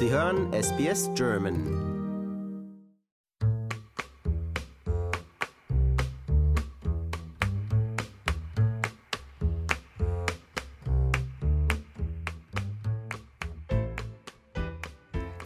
Sie hören SBS German.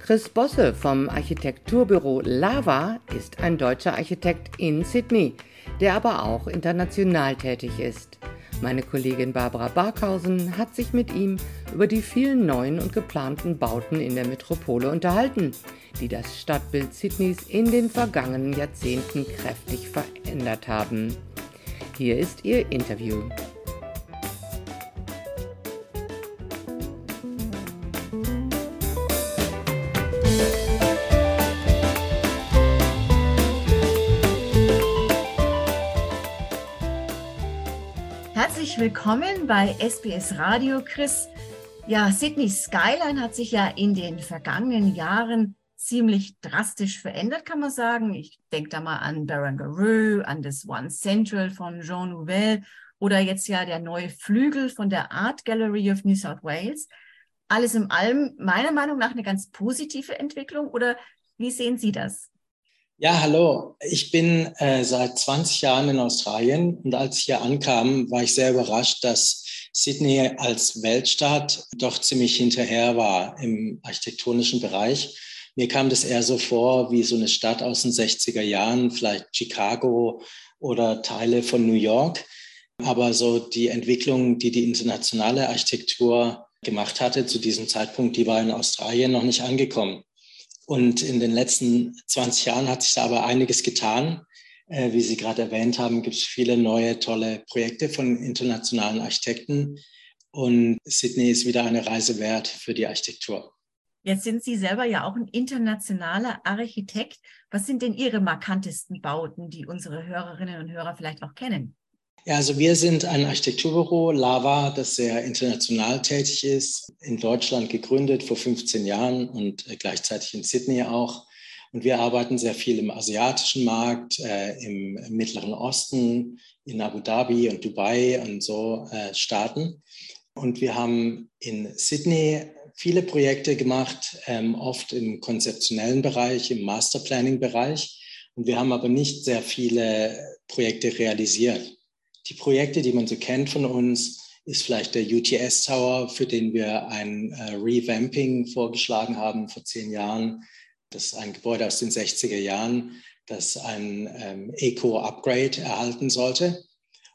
Chris Bosse vom Architekturbüro Lava ist ein deutscher Architekt in Sydney, der aber auch international tätig ist. Meine Kollegin Barbara Barkhausen hat sich mit ihm über die vielen neuen und geplanten Bauten in der Metropole unterhalten, die das Stadtbild Sydneys in den vergangenen Jahrzehnten kräftig verändert haben. Hier ist ihr Interview. Willkommen bei SBS Radio, Chris. Ja, Sydney Skyline hat sich ja in den vergangenen Jahren ziemlich drastisch verändert, kann man sagen. Ich denke da mal an Barangaroo, an das One Central von Jean Nouvel oder jetzt ja der neue Flügel von der Art Gallery of New South Wales. Alles in allem meiner Meinung nach eine ganz positive Entwicklung oder wie sehen Sie das? Ja, hallo. Ich bin äh, seit 20 Jahren in Australien und als ich hier ankam, war ich sehr überrascht, dass Sydney als Weltstadt doch ziemlich hinterher war im architektonischen Bereich. Mir kam das eher so vor wie so eine Stadt aus den 60er Jahren, vielleicht Chicago oder Teile von New York. Aber so die Entwicklung, die die internationale Architektur gemacht hatte zu diesem Zeitpunkt, die war in Australien noch nicht angekommen. Und in den letzten 20 Jahren hat sich da aber einiges getan. Äh, wie Sie gerade erwähnt haben, gibt es viele neue, tolle Projekte von internationalen Architekten. Und Sydney ist wieder eine Reise wert für die Architektur. Jetzt sind Sie selber ja auch ein internationaler Architekt. Was sind denn Ihre markantesten Bauten, die unsere Hörerinnen und Hörer vielleicht auch kennen? Ja, also wir sind ein Architekturbüro, Lava, das sehr international tätig ist, in Deutschland gegründet vor 15 Jahren und äh, gleichzeitig in Sydney auch. Und wir arbeiten sehr viel im asiatischen Markt, äh, im Mittleren Osten, in Abu Dhabi und Dubai und so äh, Staaten. Und wir haben in Sydney viele Projekte gemacht, ähm, oft im konzeptionellen Bereich, im Masterplanning-Bereich. Und wir haben aber nicht sehr viele Projekte realisiert. Die Projekte, die man so kennt von uns, ist vielleicht der UTS Tower, für den wir ein äh, Revamping vorgeschlagen haben vor zehn Jahren. Das ist ein Gebäude aus den 60er Jahren, das ein ähm, Eco-Upgrade erhalten sollte.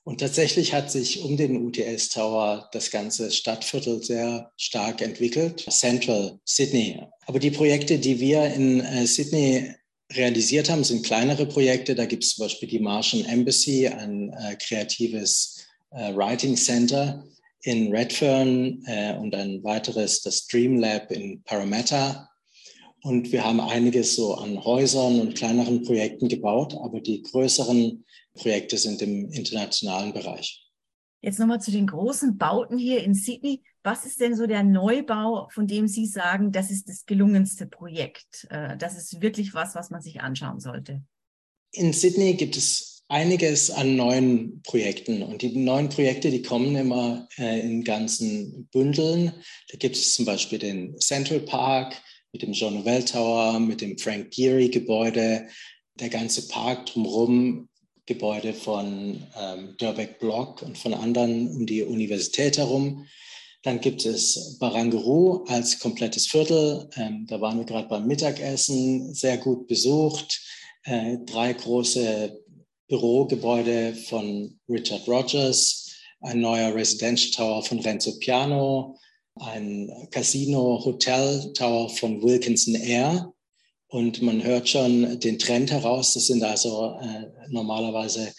Und tatsächlich hat sich um den UTS Tower das ganze Stadtviertel sehr stark entwickelt, Central Sydney. Aber die Projekte, die wir in äh, Sydney realisiert haben, sind kleinere Projekte. Da gibt es zum Beispiel die Martian Embassy, ein äh, kreatives äh, Writing Center in Redfern äh, und ein weiteres, das Dream Lab in Parramatta. Und wir haben einiges so an Häusern und kleineren Projekten gebaut, aber die größeren Projekte sind im internationalen Bereich. Jetzt nochmal zu den großen Bauten hier in Sydney. Was ist denn so der Neubau, von dem Sie sagen, das ist das gelungenste Projekt? Äh, das ist wirklich was, was man sich anschauen sollte. In Sydney gibt es einiges an neuen Projekten und die neuen Projekte, die kommen immer äh, in ganzen Bündeln. Da gibt es zum Beispiel den Central Park mit dem John Novell Tower, mit dem Frank Gehry Gebäude, der ganze Park drumherum, Gebäude von ähm, Durbeck Block und von anderen um die Universität herum. Dann gibt es Barangaroo als komplettes Viertel. Ähm, da waren wir gerade beim Mittagessen, sehr gut besucht. Äh, drei große Bürogebäude von Richard Rogers, ein neuer Residential Tower von Renzo Piano, ein Casino-Hotel Tower von Wilkinson Air. Und man hört schon den Trend heraus. Das sind also äh, normalerweise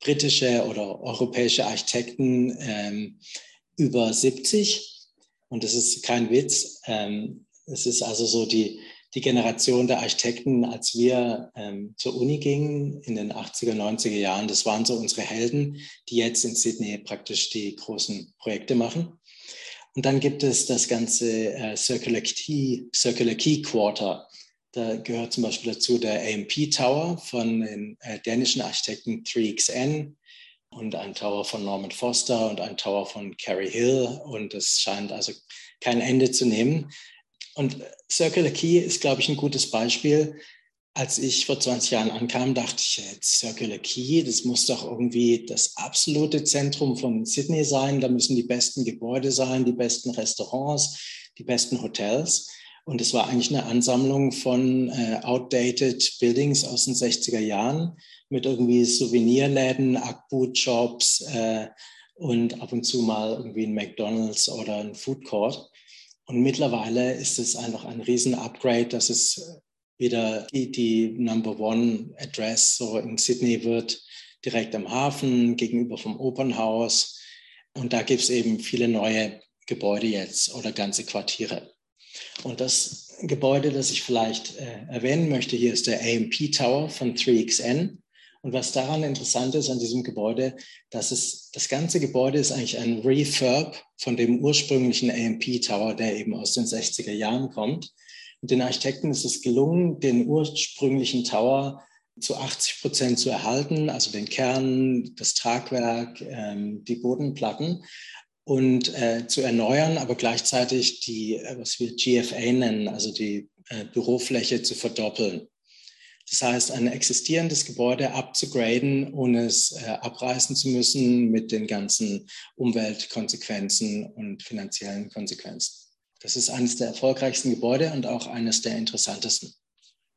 britische oder europäische Architekten, ähm, über 70. Und das ist kein Witz. Ähm, es ist also so die, die Generation der Architekten, als wir ähm, zur Uni gingen in den 80er, 90er Jahren. Das waren so unsere Helden, die jetzt in Sydney praktisch die großen Projekte machen. Und dann gibt es das ganze äh, Circular, Key, Circular Key Quarter. Da gehört zum Beispiel dazu der AMP Tower von den äh, dänischen Architekten 3XN und ein Tower von Norman Foster und ein Tower von Carrie Hill. Und es scheint also kein Ende zu nehmen. Und Circular Key ist, glaube ich, ein gutes Beispiel. Als ich vor 20 Jahren ankam, dachte ich, jetzt Circular Key, das muss doch irgendwie das absolute Zentrum von Sydney sein. Da müssen die besten Gebäude sein, die besten Restaurants, die besten Hotels. Und es war eigentlich eine Ansammlung von äh, outdated Buildings aus den 60er Jahren mit irgendwie Souvenirläden, Akbu-Shops äh, und ab und zu mal irgendwie ein McDonald's oder ein Food Court. Und mittlerweile ist es einfach ein riesen Upgrade, dass es wieder die, die Number One Address so in Sydney wird, direkt am Hafen, gegenüber vom Opernhaus. Und da gibt es eben viele neue Gebäude jetzt oder ganze Quartiere. Und das Gebäude, das ich vielleicht äh, erwähnen möchte, hier ist der AMP Tower von 3XN. Und was daran interessant ist an diesem Gebäude, dass es, das ganze Gebäude ist eigentlich ein Refurb von dem ursprünglichen AMP Tower, der eben aus den 60er Jahren kommt. Und den Architekten ist es gelungen, den ursprünglichen Tower zu 80 Prozent zu erhalten, also den Kern, das Tragwerk, ähm, die Bodenplatten und äh, zu erneuern, aber gleichzeitig die, äh, was wir GFA nennen, also die äh, Bürofläche zu verdoppeln. Das heißt, ein existierendes Gebäude abzugraden, ohne es äh, abreißen zu müssen mit den ganzen Umweltkonsequenzen und finanziellen Konsequenzen. Das ist eines der erfolgreichsten Gebäude und auch eines der interessantesten.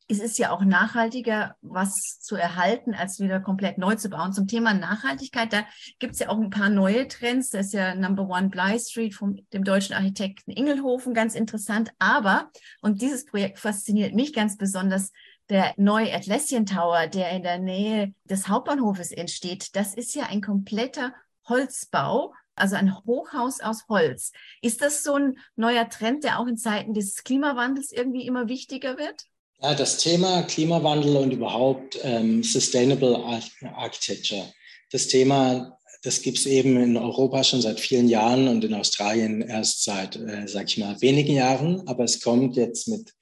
Es ist ja auch nachhaltiger, was zu erhalten, als wieder komplett neu zu bauen. Zum Thema Nachhaltigkeit, da gibt es ja auch ein paar neue Trends. Da ist ja Number One Bly Street von dem deutschen Architekten Ingelhofen ganz interessant. Aber, und dieses Projekt fasziniert mich ganz besonders, der neue Atlassian Tower, der in der Nähe des Hauptbahnhofes entsteht, das ist ja ein kompletter Holzbau, also ein Hochhaus aus Holz. Ist das so ein neuer Trend, der auch in Zeiten des Klimawandels irgendwie immer wichtiger wird? Ja, das Thema Klimawandel und überhaupt ähm, Sustainable Architecture, das Thema, das gibt es eben in Europa schon seit vielen Jahren und in Australien erst seit, äh, sag ich mal, wenigen Jahren. Aber es kommt jetzt mit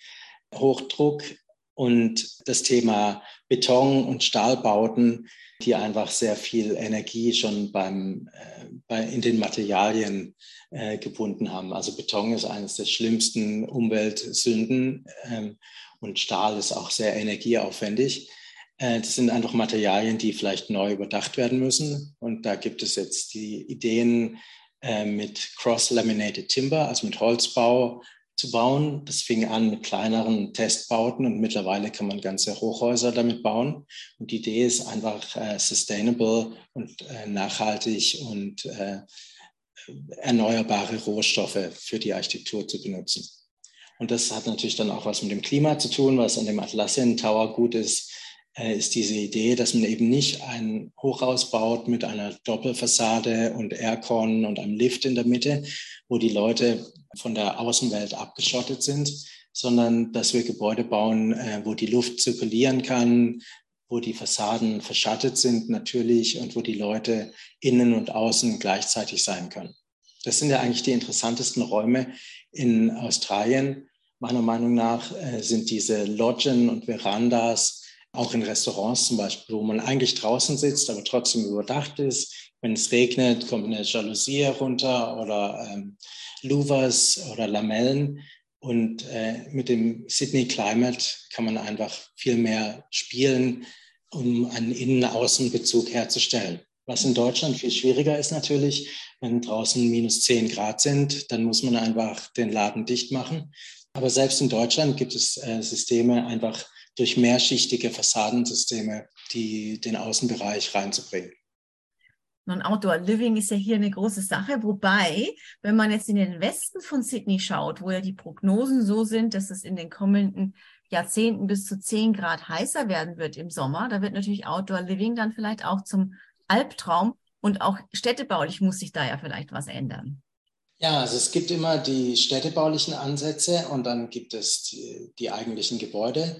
Hochdruck und das Thema Beton- und Stahlbauten, die einfach sehr viel Energie schon beim, äh, bei, in den Materialien äh, gebunden haben. Also Beton ist eines der schlimmsten Umweltsünden ähm, und Stahl ist auch sehr energieaufwendig. Äh, das sind einfach Materialien, die vielleicht neu überdacht werden müssen. Und da gibt es jetzt die Ideen äh, mit Cross-Laminated Timber, also mit Holzbau, zu bauen. Das fing an mit kleineren Testbauten und mittlerweile kann man ganze Hochhäuser damit bauen. Und die Idee ist einfach äh, sustainable und nachhaltig und erneuerbare Rohstoffe für die Architektur zu benutzen. Und das hat natürlich dann auch was mit dem Klima zu tun, was an dem Atlassian Tower gut ist, äh, ist diese Idee, dass man eben nicht ein Hochhaus baut mit einer Doppelfassade und Aircon und einem Lift in der Mitte, wo die Leute von der Außenwelt abgeschottet sind, sondern dass wir Gebäude bauen, äh, wo die Luft zirkulieren kann, wo die Fassaden verschattet sind natürlich und wo die Leute innen und außen gleichzeitig sein können. Das sind ja eigentlich die interessantesten Räume in Australien. Meiner Meinung nach äh, sind diese Lodgen und Verandas auch in Restaurants zum Beispiel, wo man eigentlich draußen sitzt, aber trotzdem überdacht ist. Wenn es regnet, kommt eine Jalousie herunter oder ähm, Louvers oder Lamellen. Und äh, mit dem Sydney Climate kann man einfach viel mehr spielen, um einen Innen-Außen-Bezug herzustellen. Was in Deutschland viel schwieriger ist natürlich, wenn draußen minus 10 Grad sind, dann muss man einfach den Laden dicht machen. Aber selbst in Deutschland gibt es äh, Systeme, einfach durch mehrschichtige Fassadensysteme, die den Außenbereich reinzubringen. Und Outdoor Living ist ja hier eine große Sache. Wobei, wenn man jetzt in den Westen von Sydney schaut, wo ja die Prognosen so sind, dass es in den kommenden Jahrzehnten bis zu 10 Grad heißer werden wird im Sommer, da wird natürlich Outdoor Living dann vielleicht auch zum Albtraum. Und auch städtebaulich muss sich da ja vielleicht was ändern. Ja, also es gibt immer die städtebaulichen Ansätze und dann gibt es die, die eigentlichen Gebäude.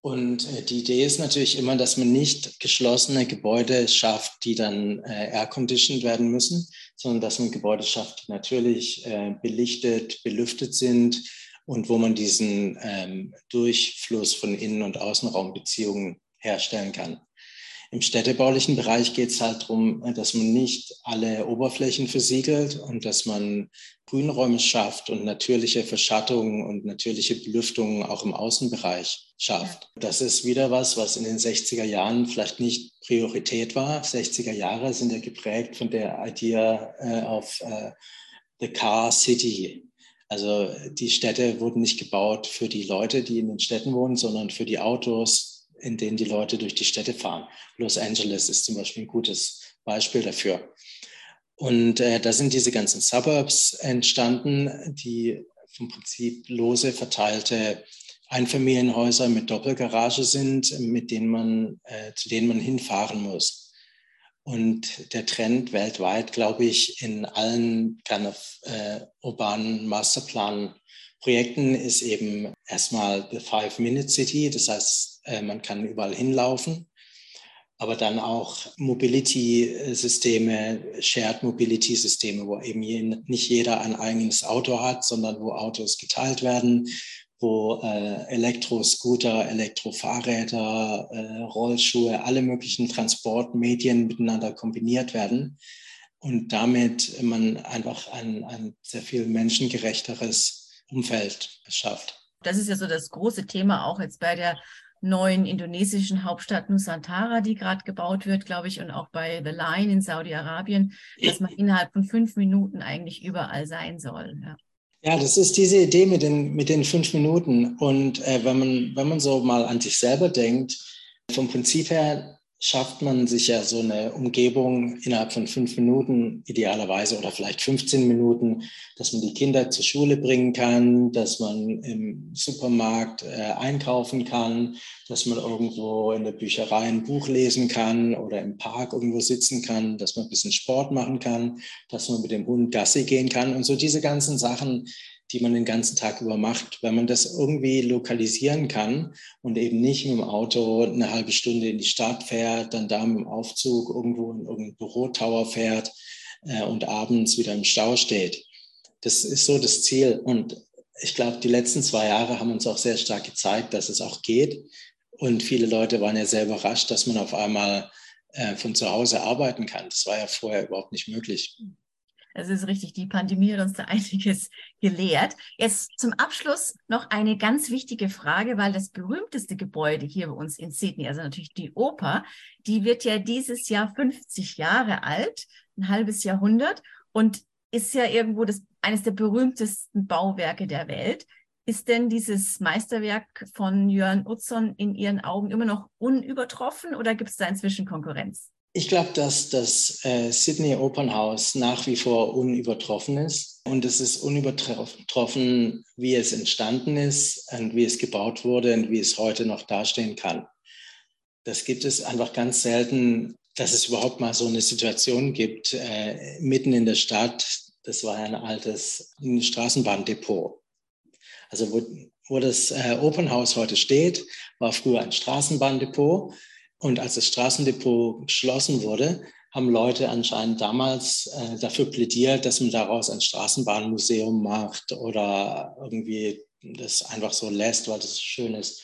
Und äh, die Idee ist natürlich immer, dass man nicht geschlossene Gebäude schafft, die dann äh, air-conditioned werden müssen, sondern dass man Gebäude schafft, die natürlich äh, belichtet, belüftet sind und wo man diesen ähm, Durchfluss von Innen- und Außenraumbeziehungen herstellen kann. Im städtebaulichen Bereich geht es halt darum, dass man nicht alle Oberflächen versiegelt und dass man Grünräume schafft und natürliche Verschattung und natürliche Belüftung auch im Außenbereich schafft. Das ist wieder was, was in den 60er Jahren vielleicht nicht Priorität war. 60er Jahre sind ja geprägt von der Idee äh, auf äh, the car city. Also die Städte wurden nicht gebaut für die Leute, die in den Städten wohnen, sondern für die Autos, in denen die Leute durch die Städte fahren. Los Angeles ist zum Beispiel ein gutes Beispiel dafür. Und äh, da sind diese ganzen Suburbs entstanden, die vom Prinzip lose verteilte Einfamilienhäuser mit Doppelgarage sind, mit denen man, äh, zu denen man hinfahren muss. Und der Trend weltweit, glaube ich, in allen kind of, äh, urbanen Masterplan-Projekten ist eben erstmal the Five-Minute-City. Das heißt, äh, man kann überall hinlaufen. Aber dann auch Mobility-Systeme, Shared Mobility-Systeme, wo eben nicht jeder ein eigenes Auto hat, sondern wo Autos geteilt werden, wo äh, Elektroscooter, Elektrofahrräder, äh, Rollschuhe, alle möglichen Transportmedien miteinander kombiniert werden und damit man einfach ein, ein sehr viel menschengerechteres Umfeld schafft. Das ist ja so das große Thema auch jetzt bei der neuen indonesischen Hauptstadt Nusantara, die gerade gebaut wird, glaube ich, und auch bei The Line in Saudi-Arabien, dass man innerhalb von fünf Minuten eigentlich überall sein soll. Ja. Ja, das ist diese Idee mit den, mit den fünf Minuten. Und äh, wenn, man, wenn man so mal an sich selber denkt, vom Prinzip her schafft man sich ja so eine Umgebung innerhalb von fünf Minuten idealerweise oder vielleicht 15 Minuten, dass man die Kinder zur Schule bringen kann, dass man im Supermarkt äh, einkaufen kann, dass man irgendwo in der Bücherei ein Buch lesen kann oder im Park irgendwo sitzen kann, dass man ein bisschen Sport machen kann, dass man mit dem Hund Gassi gehen kann und so diese ganzen Sachen, die man den ganzen Tag über macht. Wenn man das irgendwie lokalisieren kann und eben nicht mit dem Auto eine halbe Stunde in die Stadt fährt, dann da mit dem Aufzug irgendwo in irgendeinen Bürotower fährt äh, und abends wieder im Stau steht. Das ist so das Ziel. Und ich glaube, die letzten zwei Jahre haben uns auch sehr stark gezeigt, dass es auch geht. Und viele Leute waren ja sehr überrascht, dass man auf einmal äh, von zu Hause arbeiten kann. Das war ja vorher überhaupt nicht möglich. Das ist richtig. Die Pandemie hat uns da einiges gelehrt. Jetzt zum Abschluss noch eine ganz wichtige Frage, weil das berühmteste Gebäude hier bei uns in Sydney, also natürlich die Oper, die wird ja dieses Jahr 50 Jahre alt, ein halbes Jahrhundert und ist ja irgendwo das, eines der berühmtesten Bauwerke der Welt. Ist denn dieses Meisterwerk von Jörn Utzon in Ihren Augen immer noch unübertroffen oder gibt es da inzwischen Konkurrenz? Ich glaube, dass das äh, Sydney Opernhaus nach wie vor unübertroffen ist. Und es ist unübertroffen, wie es entstanden ist und wie es gebaut wurde und wie es heute noch dastehen kann. Das gibt es einfach ganz selten, dass es überhaupt mal so eine Situation gibt, äh, mitten in der Stadt. Das war ein altes Straßenbahndepot. Also wo, wo das äh, Opernhaus heute steht, war früher ein Straßenbahndepot. Und als das Straßendepot geschlossen wurde, haben Leute anscheinend damals äh, dafür plädiert, dass man daraus ein Straßenbahnmuseum macht oder irgendwie das einfach so lässt, weil das schön ist.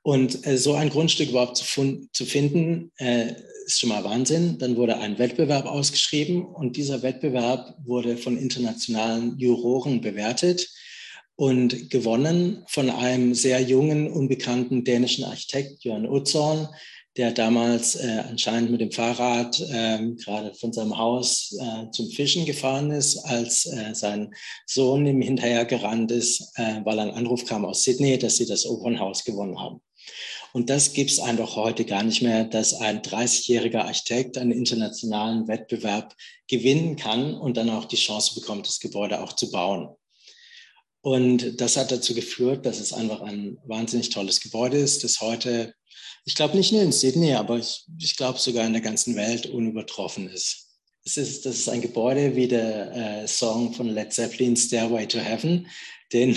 Und äh, so ein Grundstück überhaupt zu, zu finden, äh, ist schon mal Wahnsinn. Dann wurde ein Wettbewerb ausgeschrieben und dieser Wettbewerb wurde von internationalen Juroren bewertet und gewonnen von einem sehr jungen, unbekannten dänischen Architekt, Jörn Utzorn, der damals äh, anscheinend mit dem Fahrrad äh, gerade von seinem Haus äh, zum Fischen gefahren ist, als äh, sein Sohn ihm hinterher gerannt ist, äh, weil ein Anruf kam aus Sydney, dass sie das Opernhaus gewonnen haben. Und das gibt es einfach heute gar nicht mehr, dass ein 30-jähriger Architekt einen internationalen Wettbewerb gewinnen kann und dann auch die Chance bekommt, das Gebäude auch zu bauen. Und das hat dazu geführt, dass es einfach ein wahnsinnig tolles Gebäude ist, das heute ich glaube nicht nur in Sydney, aber ich, ich glaube sogar in der ganzen Welt unübertroffen ist. Es ist, das ist ein Gebäude wie der äh, Song von Led Zeppelin, Stairway to Heaven, den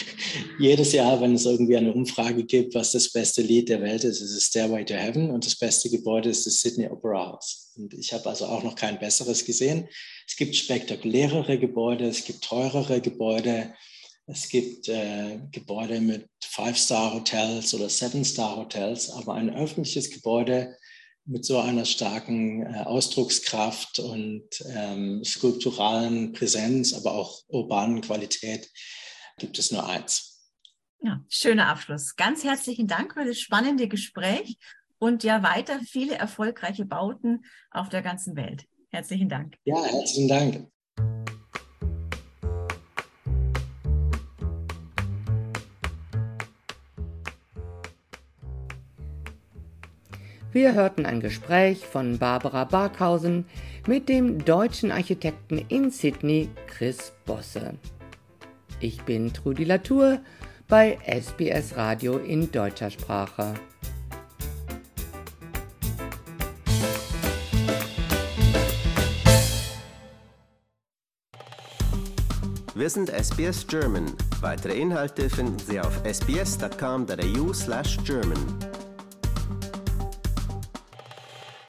jedes Jahr, wenn es irgendwie eine Umfrage gibt, was das beste Lied der Welt ist, ist es Stairway to Heaven und das beste Gebäude ist das Sydney Opera House. Und ich habe also auch noch kein besseres gesehen. Es gibt spektakulärere Gebäude, es gibt teurere Gebäude, es gibt äh, Gebäude mit Five-Star-Hotels oder Seven-Star-Hotels, aber ein öffentliches Gebäude mit so einer starken äh, Ausdruckskraft und ähm, skulpturalen Präsenz, aber auch urbanen Qualität gibt es nur eins. Ja, schöner Abschluss. Ganz herzlichen Dank für das spannende Gespräch und ja weiter viele erfolgreiche Bauten auf der ganzen Welt. Herzlichen Dank. Ja, herzlichen Dank. Wir hörten ein Gespräch von Barbara Barkhausen mit dem deutschen Architekten in Sydney, Chris Bosse. Ich bin Trudi Latour bei SBS Radio in deutscher Sprache. Wir sind SBS German. Weitere Inhalte finden Sie auf sbs.com.au/german.